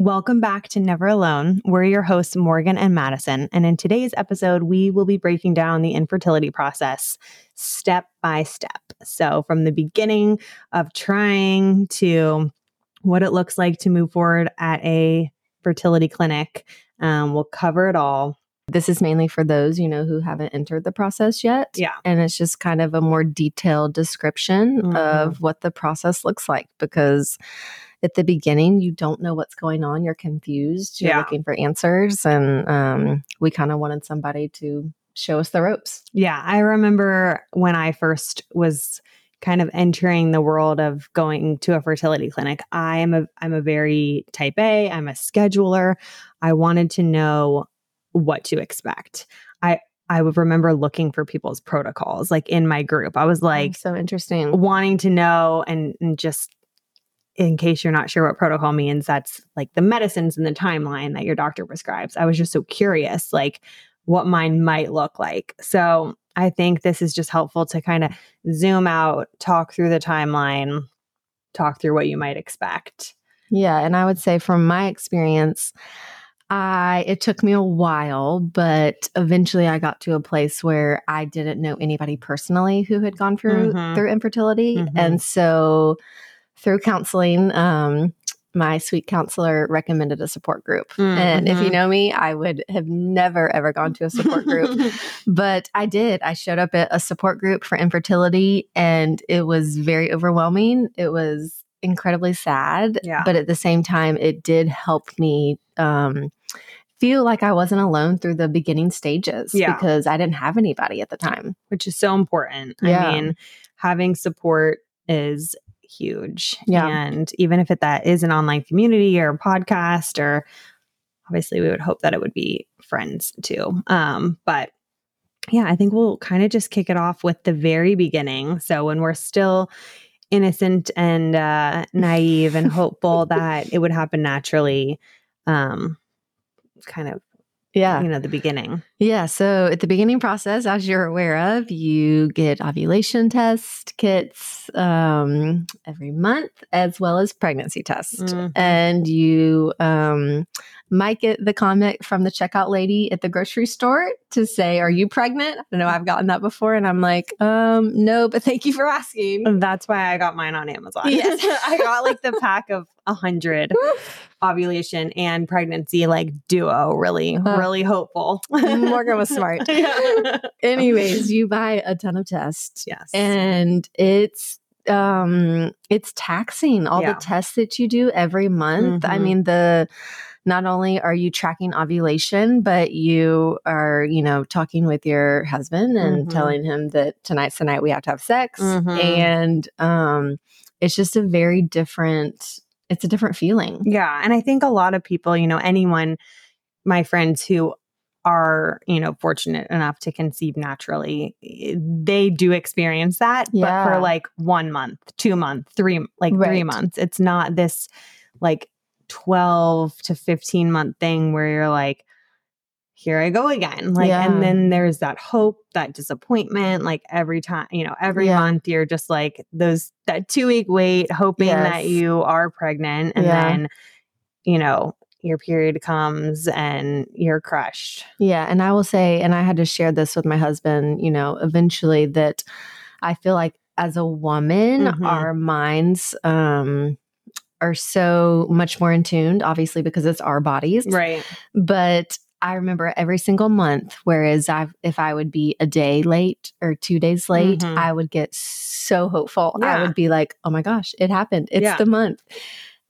Welcome back to Never Alone. We're your hosts, Morgan and Madison. And in today's episode, we will be breaking down the infertility process step by step. So, from the beginning of trying to what it looks like to move forward at a fertility clinic, um, we'll cover it all. This is mainly for those, you know, who haven't entered the process yet. Yeah. And it's just kind of a more detailed description Mhm. of what the process looks like because at the beginning you don't know what's going on. You're confused. You're Yeah. looking for answers. And um, we kind of wanted somebody to show us the ropes. Yeah, I remember when I first was kind of entering the world of going to a fertility clinic. I am a I'm a very type A, I'm a scheduler. I wanted to know what to expect. I I would remember looking for people's protocols like in my group. I was like so interesting. wanting to know and, and just in case you're not sure what protocol means, that's like the medicines and the timeline that your doctor prescribes. I was just so curious, like what mine might look like. So I think this is just helpful to kind of zoom out, talk through the timeline, talk through what you might expect. Yeah, and I would say from my experience, I it took me a while, but eventually I got to a place where I didn't know anybody personally who had gone through Mhm. through infertility, Mhm. and so through counseling, um, my sweet counselor recommended a support group. And if you Mhm. know me, I would have never ever gone to a support group. But I did. I showed up at a support group for infertility and it was very overwhelming. It was incredibly sad. Yeah. But at the same time, it did help me um, feel like I wasn't alone through the beginning stages Yeah. because I didn't have anybody at the time. Which is so important. Yeah. I mean, having support is huge. Yeah. And even if it, that is an online community or a podcast, or obviously we would hope that it would be friends too. Um, but yeah, I think we'll kind of just kick it off with the very beginning. So when we're still innocent and uh, naive and hopeful that it would happen naturally, um, kind of, Yeah. you know, the beginning. Yeah. So at the beginning process, as you're aware of, you get ovulation test kits um, every month, as well as pregnancy tests. Mhm. And you um, might get the comment from the checkout lady at the grocery store to say, Are you pregnant? I know I've gotten that before. And I'm like, um, No, but thank you for asking. That's why I got mine on Amazon. Yes. I got like the pack of a hundred ovulation and pregnancy, like duo. Really, Uh, really hopeful. Morgan was smart. Yeah. Anyways, you buy a ton of tests. Yes. and it's um it's taxing all Yeah. the tests that you do every month i Mhm. mean the not only are you tracking ovulation but you are you know talking with your husband and Mhm. telling him that tonight's the night we have to have sex Mhm. and um it's just a very different it's a different feeling yeah. And I think a lot of people, you know, anyone, my friends who are, you know, fortunate enough to conceive naturally, eh, they do experience that, but for like one month, two months, three, like three months. It's not this like 12 to 15 month thing where you're like, here I go again. Like, Yeah. and then there's that hope, that disappointment. Like every time, you know, every Yeah. month you're just like those, that two week wait, hoping that you are pregnant. And Yeah. then, you know, your period comes and you're crushed. Yeah. And I will say, and I had to share this with my husband, you know, eventually that I feel like as a woman, Mhm. our minds um, are so much more in tuned, obviously, because it's our bodies. Right. But I remember every single month, whereas I, if I would be a day late or two days late, Mhm. I would get so hopeful. I would be like, oh my gosh, it happened. It's Yeah. the month.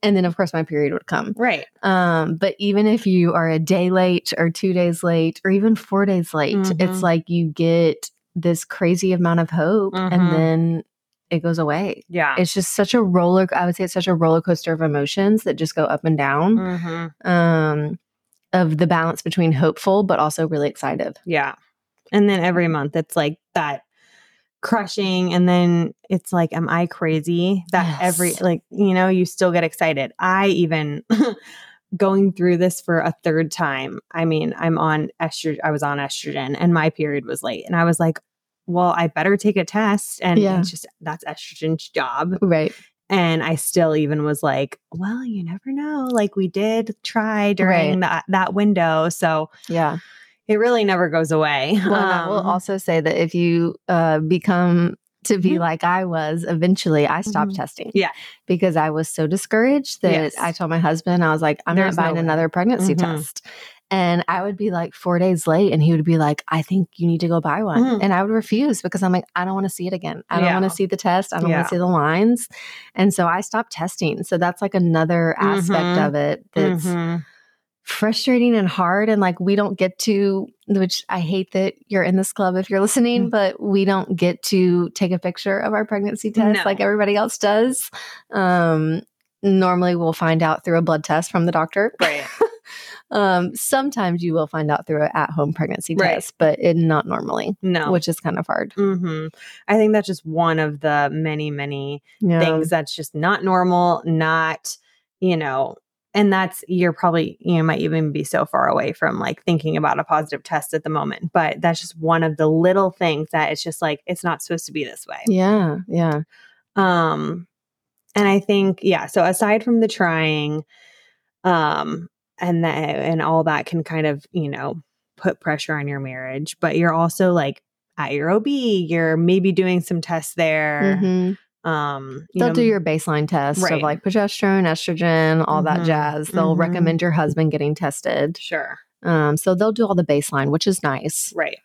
And then, of course, my period would come. Right. Um, but even if you are a day late or two days late or even four days late, Mhm. it's like you get this crazy amount of hope Mhm. and then it goes away. Yeah. It's just such a roller, I would say it's such a roller coaster of emotions that just go up and down Mhm. um, of the balance between hopeful but also really excited. Yeah. And then every month it's like that crushing and then it's like am I crazy that every like you know you still get excited. I even going through this for a third time. I mean, I'm on estrogen I was on estrogen and my period was late and I was like, well, I better take a test and Yeah. it's just that's estrogen's job. Right. And I still even was like, well, you never know. Like we did try during Right. that that window. So Yeah. It really never goes away. Well, and I will Um, also say that if you uh, become to be Mhm. like I was, eventually I stopped Mhm. testing. Yeah. Because I was so discouraged that Yes. I told my husband, I was like, I'm There's not buying way. another pregnancy Mhm. test. And I would be like four days late, and he would be like, I think you need to go buy one. Mhm. And I would refuse because I'm like, I don't want to see it again. I don't Yeah. want to see the test. I don't Yeah. want to see the lines. And so I stopped testing. So that's like another aspect Mhm. of it that's mhm. Frustrating and hard and like we don't get to which i hate that you're in this club if you're listening Mm. but we don't get to take a picture of our pregnancy test No. like everybody else does um normally we'll find out through a blood test from the doctor Right. um sometimes you will find out through an at-home pregnancy Right. test but it not normally No. which is kind of hard hmm I think that's just one of the many, many yeah things that's just not normal, not, you know, and that's, you're probably, you might even be so far away from like thinking about a positive test at the moment. But that's just one of the little things that it's just like, it's not supposed to be this way. yeah yeah Um, and I think, yeah, so aside from the trying, um, and that and all that can kind of, you know, put pressure on your marriage, but you're also like at your OB, you're maybe doing some tests there. Mhm. Um, you they'll know, do your baseline test Right. of like progesterone estrogen all that Mhm. jazz they'll Mhm. recommend your husband getting tested sure. Um, so they'll do all the baseline, which is nice. Right.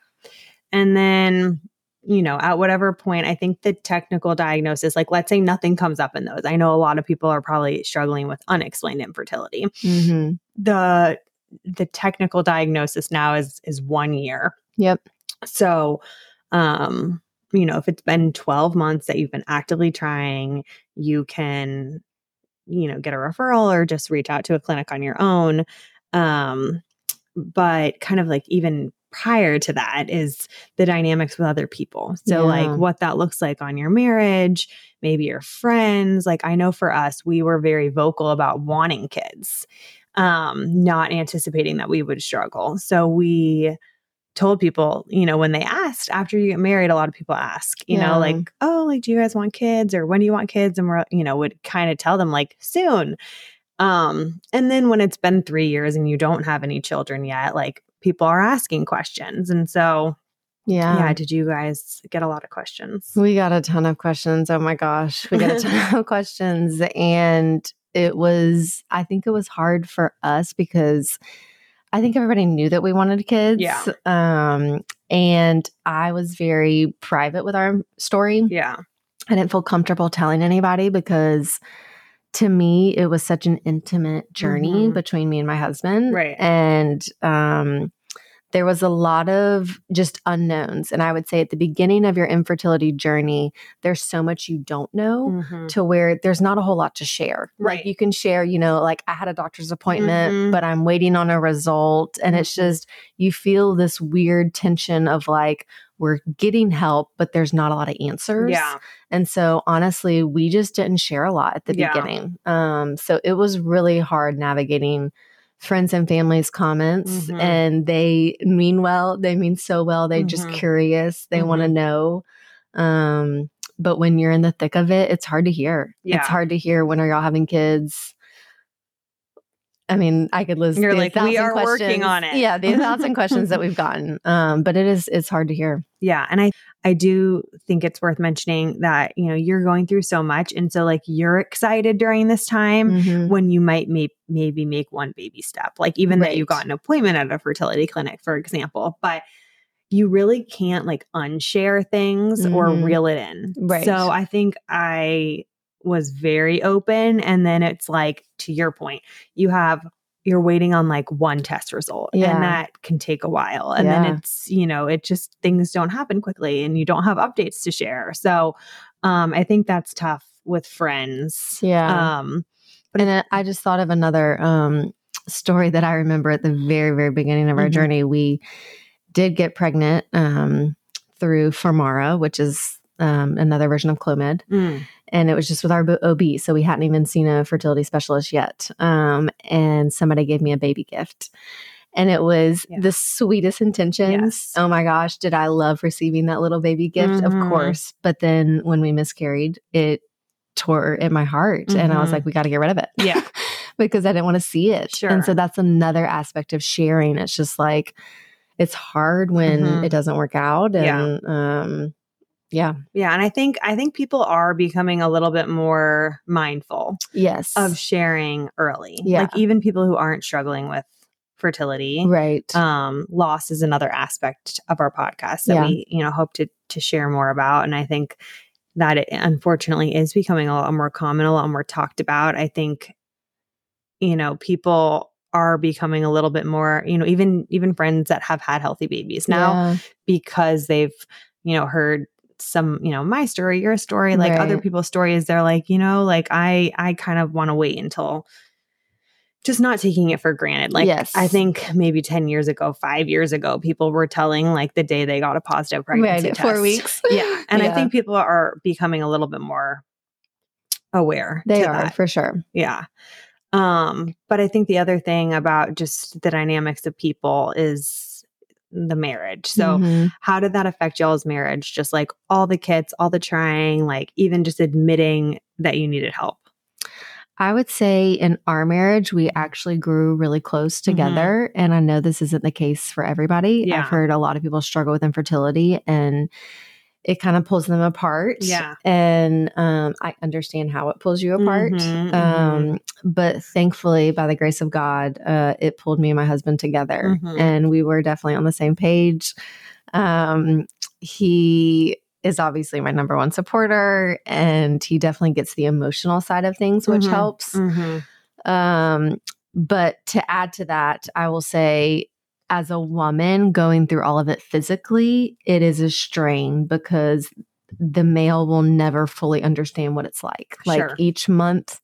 And then, you know, at whatever point, I think the technical diagnosis, like let's say nothing comes up in those. I know a lot of people are probably struggling with unexplained infertility. Mm-hmm. The the technical diagnosis now is is one year. Yep. So um, you know, if it's been 12 months that you've been actively trying, you can, you know, get a referral or just reach out to a clinic on your own. Um, but kind of like even prior to that is the dynamics with other people. So Yeah. like what that looks like on your marriage, maybe your friends. Like I know for us, we were very vocal about wanting kids, um, not anticipating that we would struggle. So we told people, you know, when they asked after you get married, a lot of people ask, you Yeah. know, like, oh, like, do you guys want kids or when do you want kids? And we're, you know, would kind of tell them like soon. Um, and then when it's been three years and you don't have any children yet, like people are asking questions. And so, Yeah. yeah, did you guys get a lot of questions? We got a ton of questions. Oh my gosh. We got a ton of questions. And it was, I think it was hard for us because I think everybody knew that we wanted kids. Yeah. Um, and I was very private with our story. Yeah. I didn't feel comfortable telling anybody because to me it was such an intimate journey Mhm. between me and my husband. Right. And um there was a lot of just unknowns. And I would say at the beginning of your infertility journey, there's so much you don't know Mhm. to where there's not a whole lot to share. Right. Like you can share, you know, like I had a doctor's appointment, Mhm. but I'm waiting on a result. And it's Mhm. just, you feel this weird tension of like, we're getting help, but there's not a lot of answers. Yeah. And so honestly, we just didn't share a lot at the Yeah. beginning. Um, so it was really hard navigating friends and family's comments. Mhm. And they mean well, they mean so well. They're just Mhm. curious. They want to know. Um, but when you're in the thick of it, it's hard to hear. Yeah. It's hard to hear when are y'all having kids? I mean, I could list. You're like, "We are working on it." Yeah, the thousand questions that we've gotten. Um, but it is it's hard to hear. Yeah. And I, I do think it's worth mentioning that, you know, you're going through so much. And so like you're excited during this time Mhm. when you might may- maybe make one baby step, like even that you Right. got an appointment at a fertility clinic, for example, but you really can't like unshare things or Mhm. reel it in. Right. So I think I was very open. And then it's like, to your point, you have, you're waiting on like one test result Yeah. and that can take a while. And Yeah. then it's, you know, it just things don't happen quickly and you don't have updates to share. So um, I think that's tough with friends. Yeah. Um, And uh, I just thought of another um, story that I remember at the very, very beginning of our Mhm. journey. We did get pregnant um, through Femara, which is um, another version of Clomid. mm, And it was just with our OB. So we hadn't even seen a fertility specialist yet. Um, and somebody gave me a baby gift. And it was Yeah. the sweetest intentions. Yes. Oh my gosh, did I love receiving that little baby gift? Mhm. Of course. But then when we miscarried, it tore at my heart. And I was Mhm. like, we got to get rid of it. Yeah. because I didn't want to see it. Sure. And so that's another aspect of sharing. It's just like, it's hard when Mhm. it doesn't work out. Yeah. And um, yeah. Yeah. And I think I think people are becoming a little bit more mindful Yes. of sharing early. Yeah. Like even people who aren't struggling with fertility. right. Um, loss is another aspect of our podcast that Yeah. we, you know, hope to to share more about. And I think that it unfortunately is becoming a lot more common, a lot more talked about. I think, you know, people are becoming a little bit more, you know, even even friends that have had healthy babies now Yeah. because they've, you know, heard some, you know, my story, your story, like other Right. people's stories. They're like, you know, like I I kind of want to wait until just not taking it for granted. Like Yes. I think maybe 10 years ago, 5 years ago, people were telling like the day they got a positive pregnancy Right. test. Four weeks. Yeah. And I think people are becoming a little bit more aware. They are that. for sure. Yeah. Um, but I think the other thing about just the dynamics of people is the marriage. So Mhm. how did that affect y'all's marriage? Just like all the kits, all the trying, like even just admitting that you needed help. I would say in our marriage, we actually grew really close together. And I know this isn't the case for everybody. Yeah. I've heard a lot of people struggle with infertility and it kind of pulls them apart. Yeah. And um, I understand how it pulls you apart. Mhm, mhm. Um, but thankfully, by the grace of God, uh, it pulled me and my husband together. Mhm. And we were definitely on the same page. Um, he is obviously my number one supporter and he definitely gets the emotional side of things which Mhm. helps Mhm. um but to add to that i will say as a woman going through all of it physically it is a strain because the male will never fully understand what it's like like Sure. each month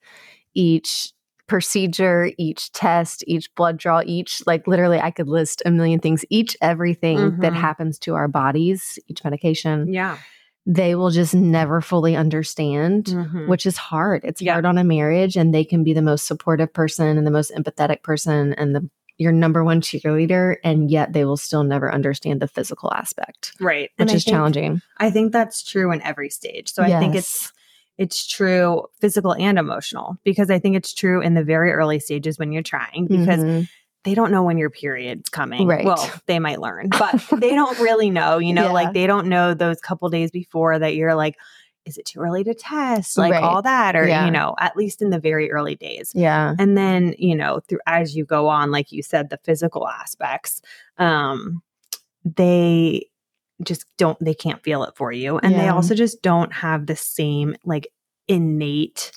each procedure each test each blood draw each like literally i could list a million things each everything that Mhm. happens to our bodies each medication Yeah. they will just never fully understand Mhm. which is hard it's Yeah. hard on a marriage and they can be the most supportive person and the most empathetic person and the your number one cheerleader and yet they will still never understand the physical aspect right. which And I is think- challenging I think that's true in every stage. So I think it's it's true physical and emotional because I think it's true in the very early stages when you're trying because Mhm. they don't know when your period's coming. Right. Well, they might learn, but they don't really know, you know, Yeah. like they don't know those couple days before that you're like, is it too early to test? Like Right. all that, or, Yeah. you know, at least in the very early days. yeah And then, you know, through as you go on, like you said, the physical aspects, um, they just don't, they can't feel it for you. And they also just don't have the same like innate,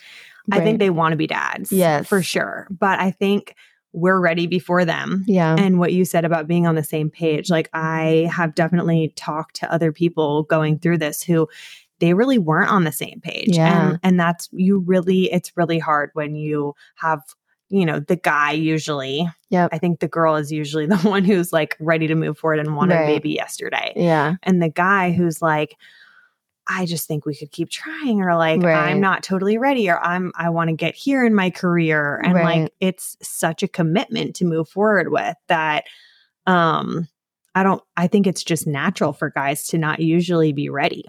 I think they want to be dads. Yes. For sure. But I think we're ready before them. yeah And what you said about being on the same page, like I have definitely talked to other people going through this who they really weren't on the same page. Yeah. And and that's you really it's really hard when you have, you know, the guy usually. Yep. I think the girl is usually the one who's like ready to move forward and wanted Right. a baby yesterday. yeah And the guy who's like, I just think we could keep trying, or like, Right. I'm not totally ready, or I'm, I want to get here in my career. And Right. like, it's such a commitment to move forward with that. Um, I don't, I think it's just natural for guys to not usually be ready.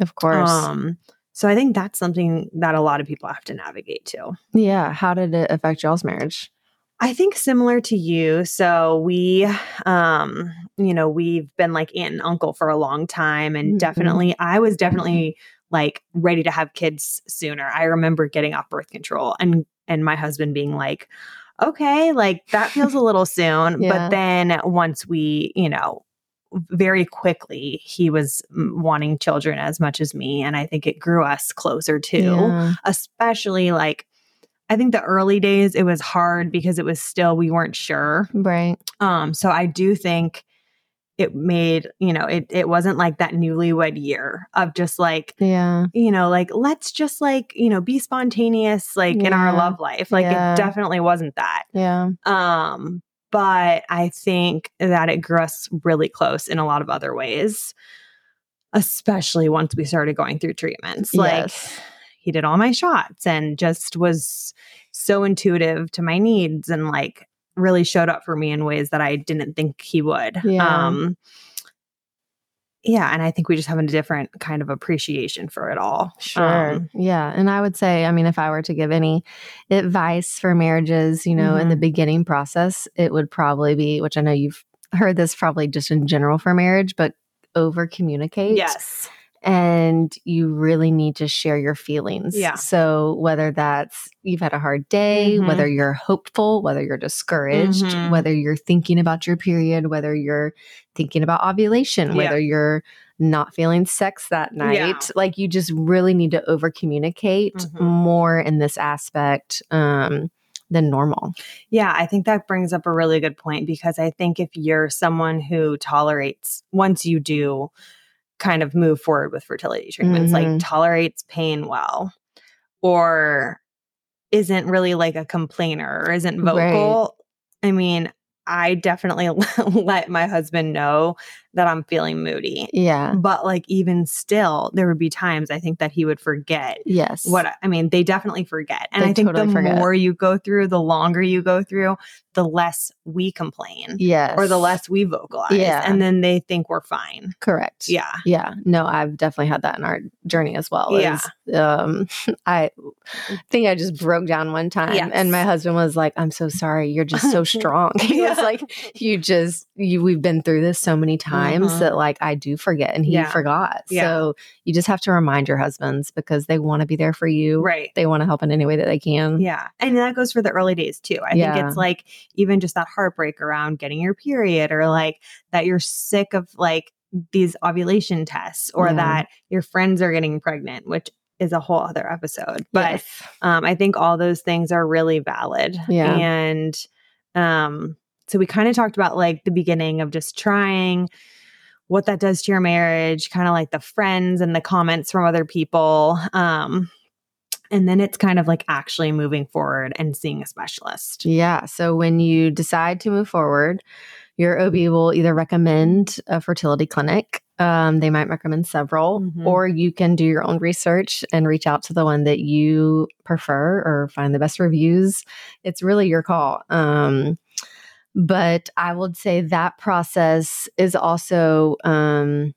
Of course Um, so I think that's something that a lot of people have to navigate too. yeah how did it affect y'all's marriage I think similar to you. So we, um, you know, we've been like aunt and uncle for a long time, and Mhm. definitely, I was definitely like ready to have kids sooner. I remember getting off birth control, and and my husband being like, "Okay, like that feels a little soon." Yeah. But then once we, you know. Very quickly, he was mm, wanting children as much as me. And I think it grew us closer too yeah especially like I think the early days it was hard because it was still we weren't sure. right Um so I do think it made, you know, it it wasn't like that newlywed year of just like, yeah you know, like let's just like, you know, be spontaneous like in our love life. Like Yeah. it definitely wasn't that. yeah Um but I think that it grew us really close in a lot of other ways. Especially once we started going through treatments. Like yes. he did all my shots and just was so intuitive to my needs and like really showed up for me in ways that I didn't think he would. Yeah. Um yeah, and I think we just have a different kind of appreciation for it all. Sure. Um, yeah. And I would say, I mean, if I were to give any advice for marriages, you know, in the Mhm. beginning process, it would probably be, which I know you've heard this probably just in general for marriage, but over communicate. yes. And you really need to share your feelings. Yeah. So whether that's you've had a hard day, Mhm. whether you're hopeful, whether you're discouraged, Mhm. whether you're thinking about your period, whether you're thinking about ovulation, Yeah. whether you're not feeling sex that night. Yeah. Like you just really need to over communicate Mhm. more in this aspect um, than normal. Yeah, I think that brings up a really good point because I think if you're someone who tolerates, once you do kind of move forward with fertility treatments, like Mhm. tolerates pain well, or isn't really like a complainer or isn't Right. vocal. I mean, I definitely let my husband know that I'm feeling moody. Yeah. But like even still, there would be times I think that he would forget Yes. what I mean, they definitely forget. And They I think totally the forget. more you go through, the longer you go through, the less we complain Yes. or the less we vocalize. Yeah. And then they think we're fine. Correct. Yeah. Yeah. No, I've definitely had that in our journey as well. Yeah. is, um, I think I just broke down one time Yes. and my husband was like, I'm so sorry. You're just so strong. he was like, you just, you, we've been through this so many times Mhm. that like I do forget and he Yeah. forgot. Yeah. So you just have to remind your husbands because they want to be there for you. Right. They want to help in any way that they can. Yeah. And that goes for the early days too. I Yeah. think it's like even just that heartbreak around getting your period or like that you're sick of like these ovulation tests or that your friends are getting pregnant, which is a whole other episode. But Yes. um, I think all those things are really valid. Yeah. And um, so we kind of talked about like the beginning of just trying what that does to your marriage, kind of like the friends and the comments from other people. Um, and then it's kind of like actually moving forward and seeing a specialist. Yeah. So when you decide to move forward, your OB will either recommend a fertility clinic. Um, they might recommend several, Mhm. or you can do your own research and reach out to the one that you prefer or find the best reviews. It's really your call. Um, but I would say that process is also um,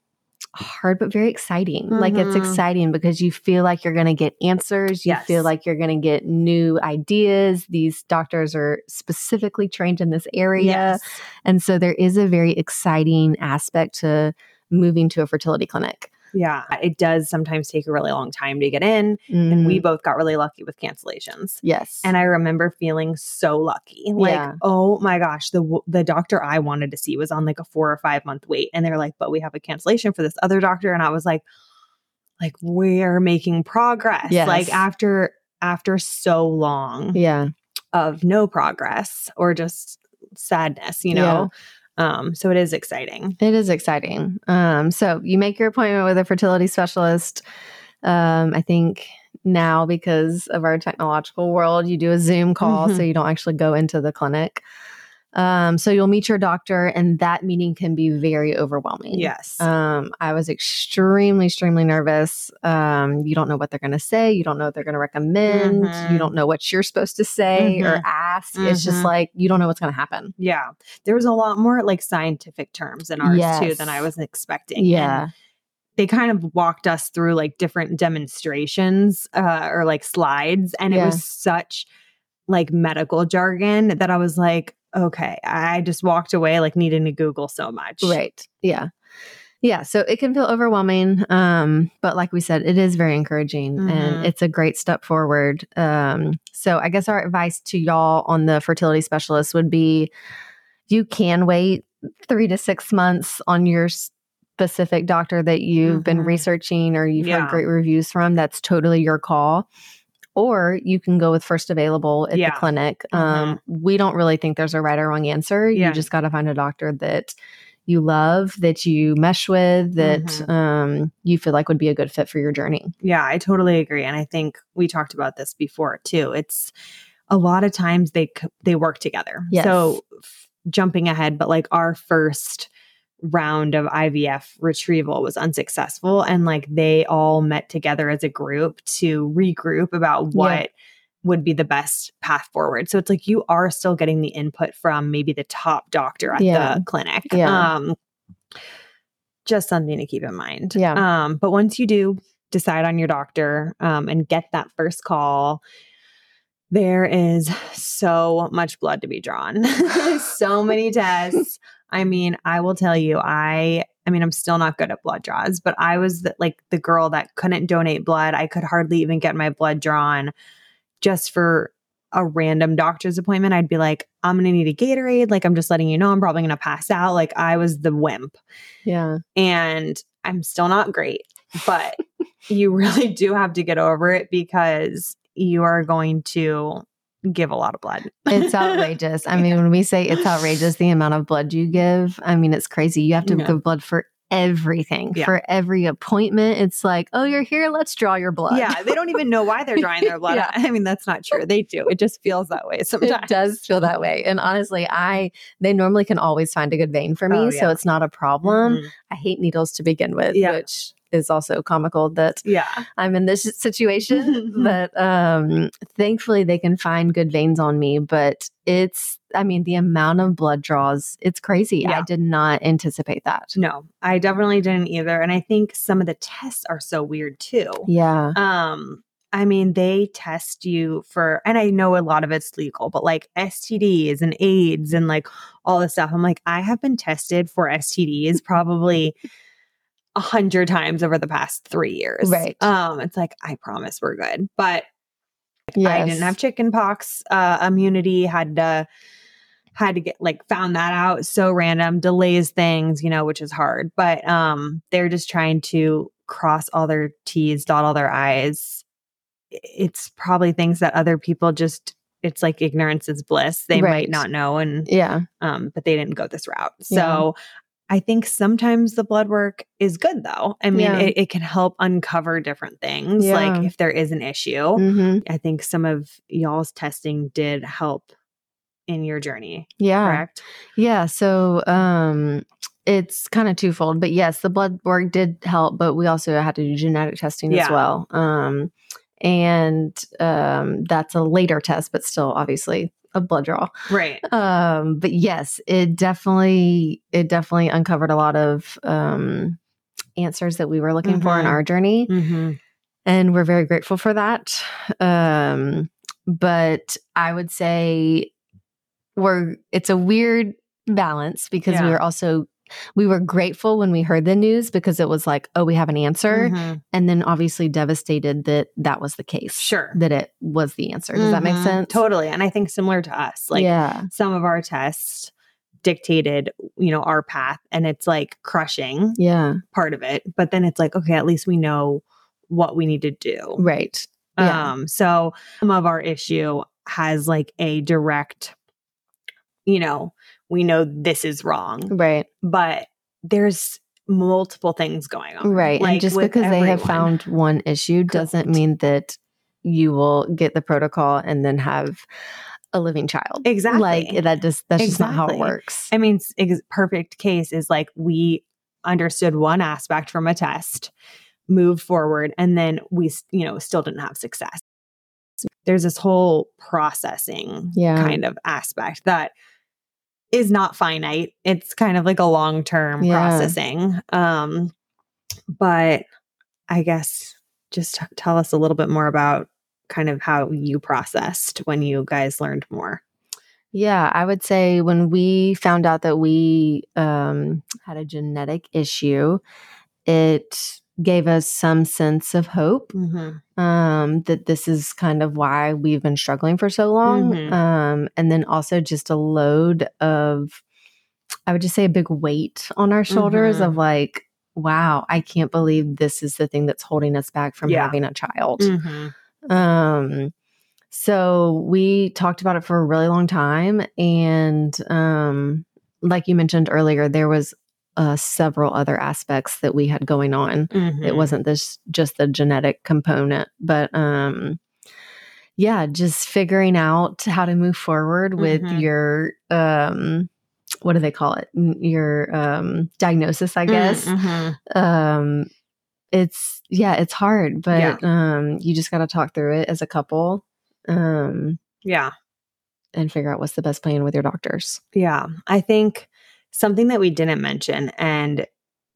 hard, but very exciting. Like it's Mhm. exciting because you feel like you're going to get answers. You feel like you're going to get new ideas. These doctors are specifically trained in this area. Yes. And so there is a very exciting aspect to moving to a fertility clinic. Yeah. It does sometimes take a really long time to get in. And we Mhm. both got really lucky with cancellations. yes. And I remember feeling so lucky. Like, Yeah. oh my gosh, the the doctor I wanted to see was on like a 4 or 5 month wait and they're like, "But we have a cancellation for this other doctor." And I was like like we're making progress. Yes. Like after after so long yeah. of no progress or just sadness, you know. Um so it is exciting. It is exciting. Um, so you make your appointment with a fertility specialist. Um, I think now because of our technological world, you do a Zoom call, Mhm. so you don't actually go into the clinic. Um, so you'll meet your doctor, and that meeting can be very overwhelming. Yes. Um, I was extremely, extremely nervous. Um, you don't know what they're going to say. You don't know what they're going to recommend. Mhm. You don't know what you're supposed to say or Mhm. ask. It's just Mhm. like you don't know what's going to happen. yeah. There was a lot more like scientific terms in ours too than I was expecting. Yeah. And they kind of walked us through like different demonstrations uh, or like slides and Yeah. it was such like medical jargon that i was like okay i just walked away like needing to google so much Right. Yeah. Yeah. So it can feel overwhelming. Um, but like we said, it is very encouraging Mhm. and it's a great step forward. Um, so I guess our advice to y'all on the fertility specialist would be you can wait three to six months on your specific doctor that you've been Mhm. researching or you've Yeah. heard great reviews from. That's totally your call. Or you can go with first available at Yeah. the clinic. Um, we don't really think there's a right or wrong answer. Yeah. You just got to find a doctor that you love, that you mesh with, that Mhm. um, you feel like would be a good fit for your journey. yeah i totally agree and i think we talked about this before too it's a lot of times they they work together Yes. so f- jumping ahead but like our first round of IVF retrieval was unsuccessful and like they all met together as a group to regroup about what would be the best path forward. So it's like you are still getting the input from maybe the top doctor at Yeah. the clinic. Yeah. Um just something to keep in mind. Yeah. Um, but once you do decide on your doctor um, and get that first call, there is so much blood to be drawn. so many tests. I mean, I will tell you, I I mean, I'm still not good at blood draws, but I was the, like the girl that couldn't donate blood. I could hardly even get my blood drawn just for a random doctor's appointment. I'd be like, I'm going to need a Gatorade. Like, I'm just letting you know I'm probably going to pass out. Like, I was the wimp. Yeah. And I'm still not great, but you really do have to get over it because you are going to give a lot of blood. It's outrageous. I mean, when we say it's outrageous, the amount of blood you give, I mean, it's crazy. You have to Yeah. give blood for everything, Yeah. for every appointment. It's like, oh, you're here. Let's draw your blood. Yeah, they don't even know why they're drawing their blood. Yeah. I mean, that's not true. They do. It just feels that way sometimes. It does feel that way. And honestly, I they normally can always find a good vein for me, Oh, so it's not a problem. Mhm. I hate needles to begin with, Yeah. which is also comical that Yeah. I'm in this situation. but um thankfully they can find good veins on me. But it's I mean, the amount of blood draws, it's crazy. I did not anticipate that. No, I definitely didn't either. And I think some of the tests are so weird too. Yeah. Um, I mean, they test you for, and I know a lot of it's legal, but like STDs and AIDS and like all this stuff. I'm like, I have been tested for STDs probably a hundred times over the past three years. Right. Um, it's like, I promise we're good. But Yes. I didn't have chicken pox uh, immunity. Had to had to get like found that out. So random delays things, you know, which is hard. But um, they're just trying to cross all their T's, dot all their I's. It's probably things that other people just. It's like ignorance is bliss. They Right. might not know, and Yeah. um, but they didn't go this route. Yeah. I think sometimes the blood work is good though. I mean, Yeah. it, it can help uncover different things, Yeah. like if there is an issue. hmm I think some of y'all's testing did help in your journey, Yeah. correct? Yeah. So um it's kind of twofold. But yes, the blood work did help, but we also had to do genetic testing as well. Um and um that's a later test, but still obviously a blood draw. Right. Um, but yes, it definitely it definitely uncovered a lot of um answers that we were looking for in Mhm. our journey. Mm-hmm. and we're very grateful for that. Um, but I would say we're it's a weird balance because we Yeah. were also we were grateful when we heard the news because it was like, oh, we have an answer, Mhm. and then obviously devastated that that was the case, Sure. that it was the answer. Does that make Mhm. sense? Totally. And I think similar to us, like yeah, some of our tests dictated, you know, our path and it's like crushing yeah, part of it. But then it's like, okay, at least we know what we need to do. right, Yeah. Um, so some of our issue has like a direct, you know, we know this is wrong, right, but there's multiple things going on. right. Like, and just because they have found one issue doesn't mean that you will get the protocol and then have a living child. Exactly. Like that just that's just not how it works. I mean, ex- perfect case is like we understood one aspect from a test, moved forward, and then we, you know, still didn't have success. There's this whole processing Yeah. kind of aspect that is not finite. It's kind of like a long term Yeah. processing. Um, but I guess just t- tell us a little bit more about kind of how you processed when you guys learned more. Yeah, I would say when we found out that we um, had a genetic issue, it gave us some sense of hope um, that this is kind of why we've been struggling for so long. Mhm. Um, and then also just a load of, I would just say a big weight on our shoulders Mhm. of like, wow, I can't believe this is the thing that's holding us back from Yeah. having a child. Mhm. Um, so we talked about it for a really long time, and um, like you mentioned earlier, there was uh, several other aspects that we had going on. It Mhm. wasn't this just the genetic component, but um, yeah, just figuring out how to move forward with Mhm. your um, what do they call it? Your um, diagnosis, I guess Mhm. um it's yeah it's hard but um you just got to talk through it as a couple um Yeah. and figure out what's the best plan with your doctors Yeah. I think something that we didn't mention, and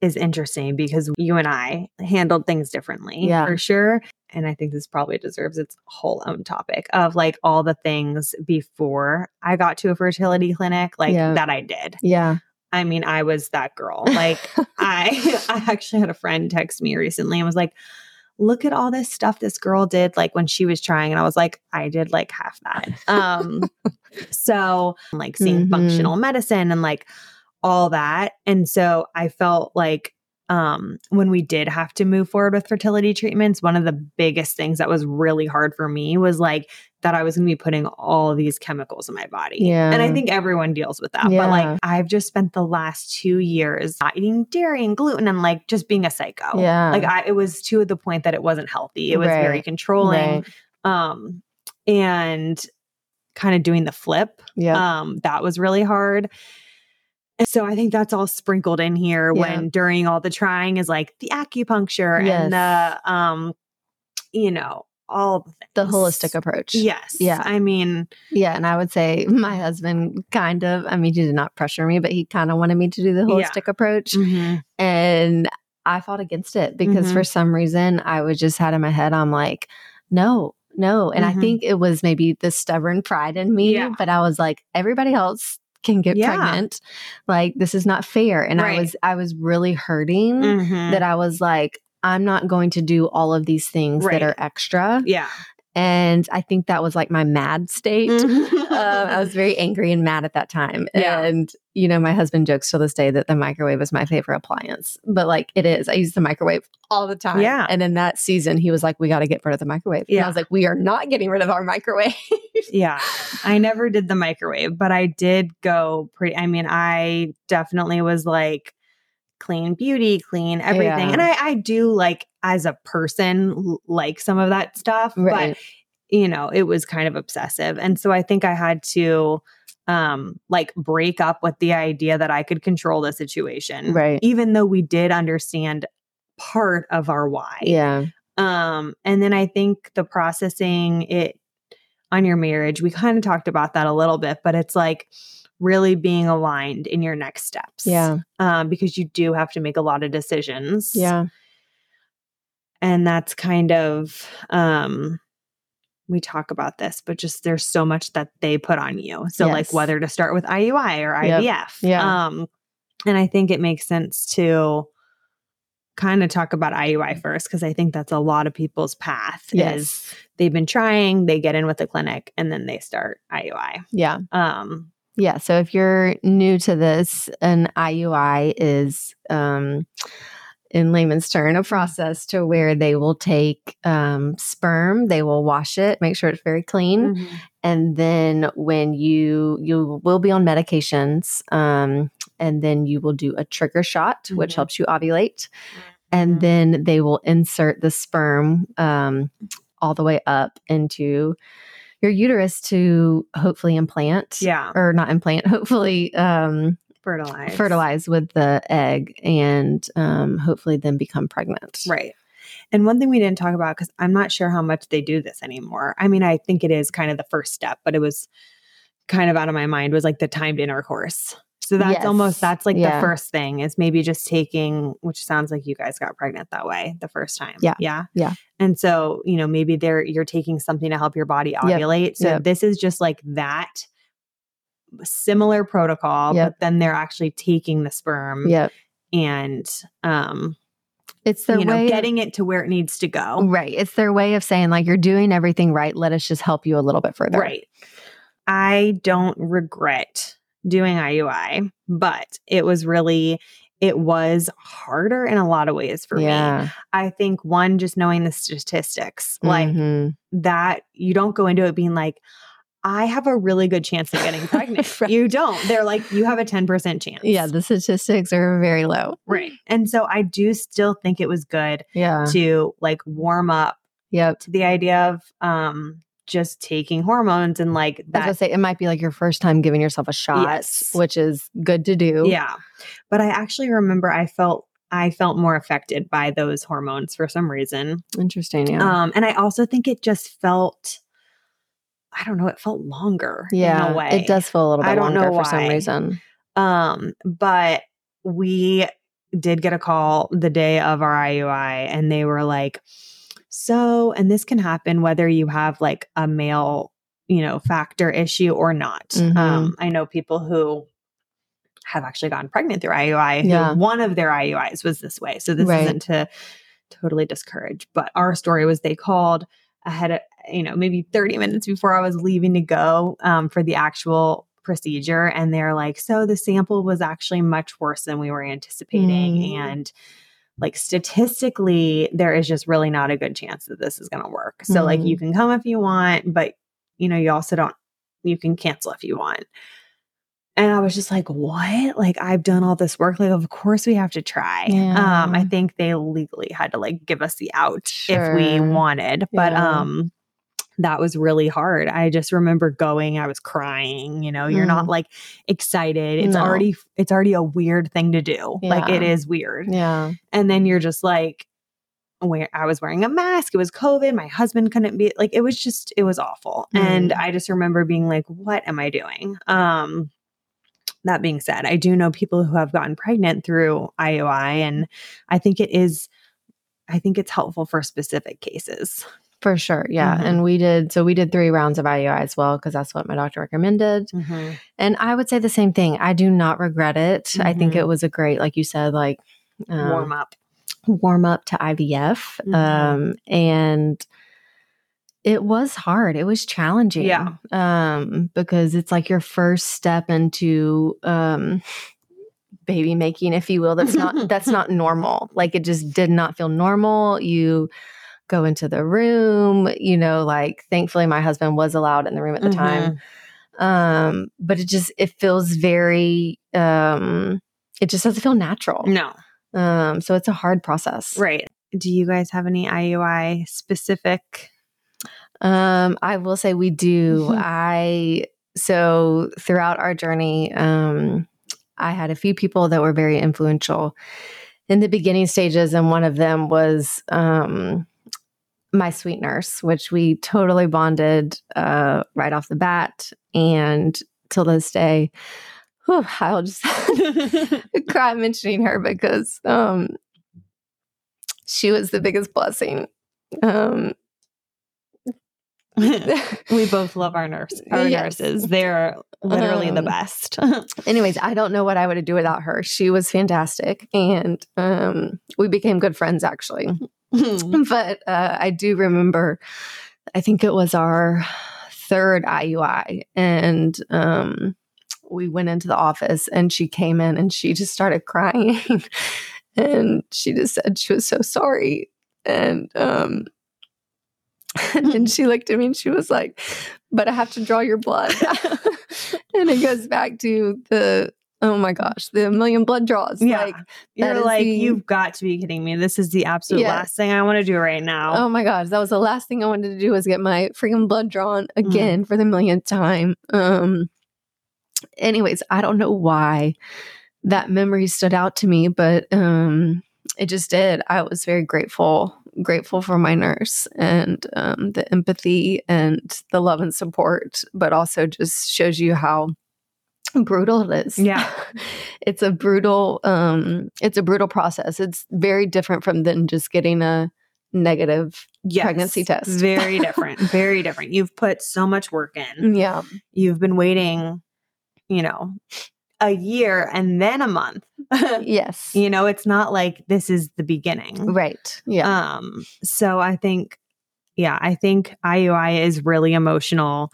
is interesting because you and I handled things differently Yeah. for sure. And I think this probably deserves its whole own topic of like all the things before I got to a fertility clinic, like Yeah. that I did. Yeah. I mean, I was that girl. Like I I actually had a friend text me recently and was like, look at all this stuff this girl did like when she was trying. And I was like, I did like half that. Um so like seeing Mhm. functional medicine and like all that. And so I felt like um when we did have to move forward with fertility treatments, one of the biggest things that was really hard for me was like that I was going to be putting all these chemicals in my body. Yeah. And I think everyone deals with that. But like I've just spent the last 2 years not eating dairy and gluten and like just being a psycho. Yeah. Like I it was to the point that it wasn't healthy. It was very controlling. Right. Um and kind of doing the flip Yeah. um, that was really hard. And so I think that's all sprinkled in here Yeah. when during all the trying is like the acupuncture and the um, you know, all the the holistic approach. Yes. Yeah. I mean, Yeah, and I would say my husband kind of, I mean, he did not pressure me, but he kind of wanted me to do the Yeah. holistic approach. mhm, And I fought against it because Mhm. for some reason I was just had in my head, I'm like, no, no. And Mhm. I think it was maybe the stubborn pride in me, Yeah. but I was like, everybody else can get Yeah. pregnant. Like, this is not fair. And Right. I was, I was really hurting mhm. that I was like, I'm not going to do all of these things Right. that are extra. yeah. And I think that was like my mad state. Mhm. um, I was very angry and mad at that time. Yeah. And, you know, my husband jokes to this day that the microwave is my favorite appliance, but like it is. I use the microwave all the time. Yeah. And in that season, he was like, we got to get rid of the microwave. And Yeah. I was like, we are not getting rid of our microwave. yeah. I never did the microwave, but I did go pretty I mean, I definitely was like clean beauty, clean everything. Yeah. And I I do like as a person like some of that stuff, Right. but you know, it was kind of obsessive. And so I think I had to um like break up with the idea that I could control the situation. Right. Even though we did understand part of our why. yeah. Um, and then I think the processing it on your marriage, we kind of talked about that a little bit, but it's like really being aligned in your next steps. Yeah. Um, because you do have to make a lot of decisions. Yeah. And that's kind of um we talk about this, but just there's so much that they put on you. So like whether to start with IUI or Yep. IVF. Yeah. Um and I think it makes sense to kind of talk about IUI first because I think that's a lot of people's path is Yes. they've been trying, they get in with the clinic and then they start IUI. Yeah. Um Yeah. So if you're new to this, an IUI is, um, in layman's term, a process to where they will take um, sperm, they will wash it, make sure it's very clean, and then when you you will be on medications, um, and then you will do a trigger shot, which Mhm. helps you ovulate, and Mhm. then they will insert the sperm um, all the way up into your uterus to hopefully implant yeah, or not implant, hopefully um, fertilize. fertilize with the egg and um, hopefully then become pregnant. Right. And one thing we didn't talk about because I'm not sure how much they do this anymore. I mean, I think it is kind of the first step, but it was kind of out of my mind was like the timed intercourse. So that's Yes. almost that's like Yeah. the first thing is maybe just taking, which sounds like you guys got pregnant that way the first time. Yeah. Yeah. Yeah. And so, you know, maybe they're you're taking something to help your body Yep. ovulate. So Yep. this is just like that similar protocol, Yep. but then they're actually taking the sperm Yep. and um It's their you know, way of- getting it to where it needs to go. right. It's their way of saying like you're doing everything right. Let us just help you a little bit further. Right. I don't regret doing IUI, but it was really it was harder in a lot of ways for me. I think one just knowing the statistics, like Mhm. that you don't go into it being like I have a really good chance of getting pregnant. Right. You don't. They're like you have a 10% chance. yeah, the statistics are very low. right. And so I do still think it was good Yeah. to like warm up Yep. to the idea of um just taking hormones and like I was that say it might be like your first time giving yourself a shot, Yes. which is good to do. Yeah. But I actually remember I felt I felt more affected by those hormones for some reason. Interesting. Yeah. Um and I also think it just felt I don't know, it felt longer yeah. in a way. It does feel a little bit I don't know longer for some reason. Um but we did get a call the day of our IUI and they were like, so, and this can happen whether you have like a male, you know, factor issue or not. Mhm. Um, I know people who have actually gotten pregnant through IUI. Yeah. One of their IUIs was this way. So this Right. isn't to totally discourage, but our story was they called ahead of, you know, maybe 30 minutes before I was leaving to go um, for the actual procedure. And they're like, so the sample was actually much worse than we were anticipating. Mm. And like statistically, there is just really not a good chance that this is going to work. So, like, Mhm. you can come if you want, but you know, you also don't, you can cancel if you want. And I was just like, what? Like, I've done all this work. Like, of course we have to try. Um, I think they legally had to like give us the out if we wanted. But Yeah. um that was really hard. I just remember going, I was crying, you know, you're not Mm. like excited. It's No. already it's already a weird thing to do. Like it is weird. Yeah. And then you're just like where I was wearing a mask. It was COVID. My husband couldn't be like it was just it was awful. And Mm. I just remember being like, what am I doing? Um that being said, I do know people who have gotten pregnant through IUI and I think it is I think it's helpful for specific cases. For sure. Yeah. Mhm. And we did, so we did three rounds of IUI as well, because that's what my doctor recommended. And I would say the same thing. I do not regret it. I think Mhm. it was a great, like you said, like um, Warm up. warm up to IVF. Mhm. Um, and it was hard. It was challenging. Yeah. Um, because it's like your first step into um baby making, if you will. That's not that's not normal. Like it just did not feel normal. You go into the room, you know, like thankfully my husband was allowed in the room at the time. Um, but it just it feels very um it just doesn't feel natural. No. Um, so it's a hard process. Right. Do you guys have any IUI specific? Um, I will say we do. Mhm. I so throughout our journey, um, I had a few people that were very influential in the beginning stages, and one of them was um my sweet nurse, which we totally bonded uh right off the bat, and till this day. whew, I'll just cry mentioning her because um she was the biggest blessing. Um we both love our nurse our Yes. nurses. They're literally the Um, best. anyways, I don't know what I would do without her. She was fantastic and um we became good friends actually. but uh I do remember I think it was our third IUI and um we went into the office and she came in and she just started crying and she just said she was so sorry and um and she looked at me and she was like but I have to draw your blood. And it goes back to the oh my gosh the million blood draws Yeah. like You're like, the- you've got to be kidding me. This is the absolute Yes. last thing I want to do right now. Oh my gosh, that was the last thing I wanted to do was get my freaking blood drawn again for the millionth time. Um anyways, I don't know why that memory stood out to me, but um it just did. I was very grateful, grateful for my nurse and um the empathy and the love and support, but also just shows you how brutal it is. Yeah. it's a brutal um it's a brutal process. It's very different from than just getting a negative Yes. pregnancy test. Very different. Very different. You've put so much work in. Yeah. You've been waiting, you know, a year and then a month. Yes. you know, it's not like this is the beginning. Right. Yeah. Um, so I think, yeah, I think IUI is really emotional.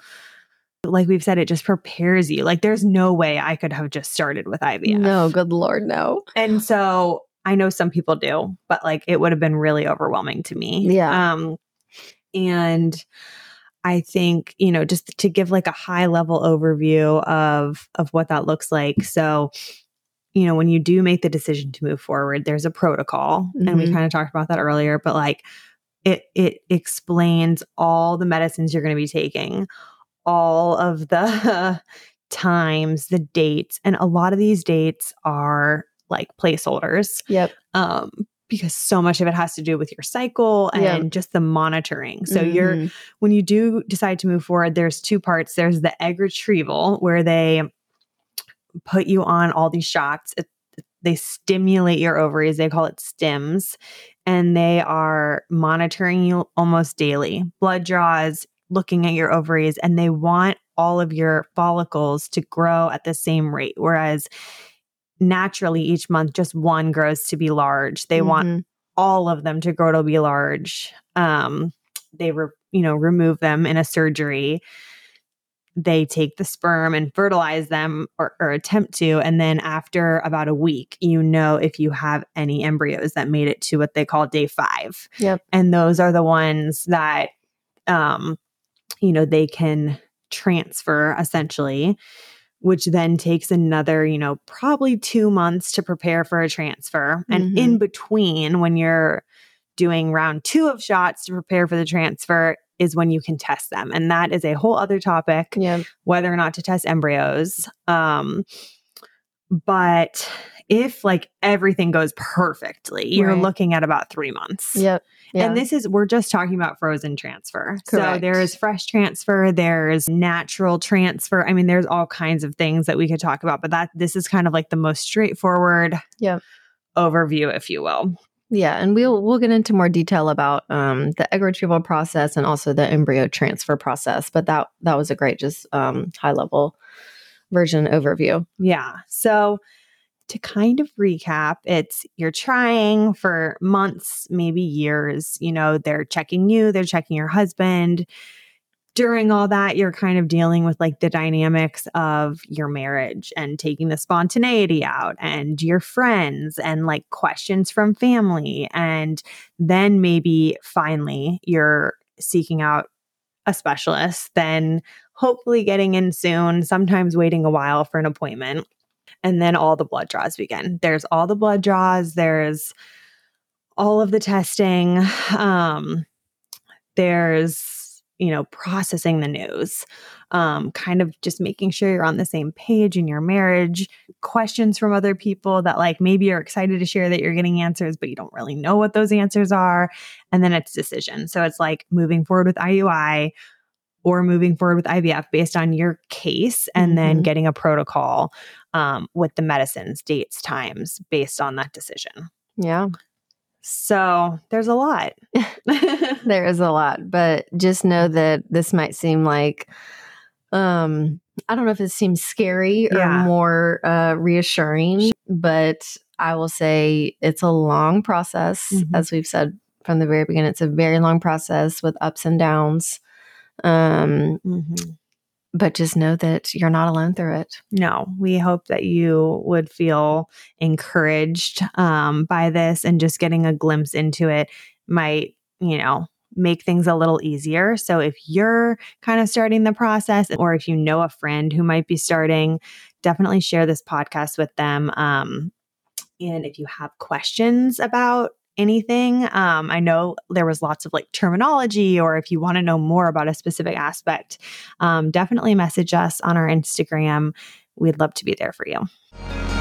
Like we've said, it just prepares you. Like there's no way I could have just started with IVF. No, good lord, no. And so I know some people do, but like it would have been really overwhelming to me. Yeah. Um, and I think, you know, just to give like a high level overview of of what that looks like. So, you know, when you do make the decision to move forward, there's a protocol. And we Mhm. kind of talked about that earlier, but like it it explains all the medicines you're going to be taking, all of the times, the dates, and a lot of these dates are like placeholders Yep. um because so much of it has to do with your cycle and Yeah. just the monitoring. So you're Mhm. when you do decide to move forward, there's two parts. There's the egg retrieval where they put you on all these shots. It, they stimulate your ovaries. They call it stims, and they are monitoring you almost daily. Blood draws, looking at your ovaries, and they want all of your follicles to grow at the same rate. Whereas naturally, each month, just one grows to be large. They mm-hmm. want all of them to grow to be large. Um, they, re- you know, remove them in a surgery they take the sperm and fertilize them or, or, attempt to. And then after about a week, you know if you have any embryos that made it to what they call day five. Yep. And those are the ones that, um, you know, they can transfer essentially, which then takes another, you know, probably two months to prepare for a transfer. And mm-hmm. in between, when you're doing round two of shots to prepare for the transfer, is when you can test them. And that is a whole other topic, yeah. whether or not to test embryos. Um, but if like everything goes perfectly, you're right. looking at about three months. Yep. Yeah. And this is, we're just talking about frozen transfer. Correct. So there is fresh transfer, there's natural transfer. I mean, there's all kinds of things that we could talk about, but that this is kind of like the most straightforward yep. overview, if you will. Yeah, and we'll we'll get into more detail about um, the egg retrieval process and also the embryo transfer process. But that that was a great, just um, high level version overview. Yeah. So to kind of recap, it's you're trying for months, maybe years. You know, they're checking you, they're checking your husband during all that, you're kind of dealing with like the dynamics of your marriage and taking the spontaneity out and your friends and like questions from family. And then maybe finally you're seeking out a specialist, then hopefully getting in soon, sometimes waiting a while for an appointment. And then all the blood draws begin. There's all the blood draws, there's all of the testing. Um, there's you know, processing the news, um, kind of just making sure you're on the same page in your marriage, questions from other people that like maybe you're excited to share that you're getting answers, but you don't really know what those answers are. And then it's decision. So it's like moving forward with IUI or moving forward with IVF based on your case and mm-hmm. then getting a protocol um, with the medicines, dates, times based on that decision. Yeah. So there's a lot. there is a lot, but just know that this might seem like, um, I don't know if it seems scary or yeah. more uh, reassuring, but I will say it's a long process. Mm-hmm. As we've said from the very beginning, it's a very long process with ups and downs. Um, mm-hmm but just know that you're not alone through it. No, we hope that you would feel encouraged um, by this and just getting a glimpse into it might, you know, make things a little easier. So if you're kind of starting the process or if you know a friend who might be starting, definitely share this podcast with them. Um, and if you have questions about anything. Um, I know there was lots of like terminology, or if you want to know more about a specific aspect, um, definitely message us on our Instagram. We'd love to be there for you.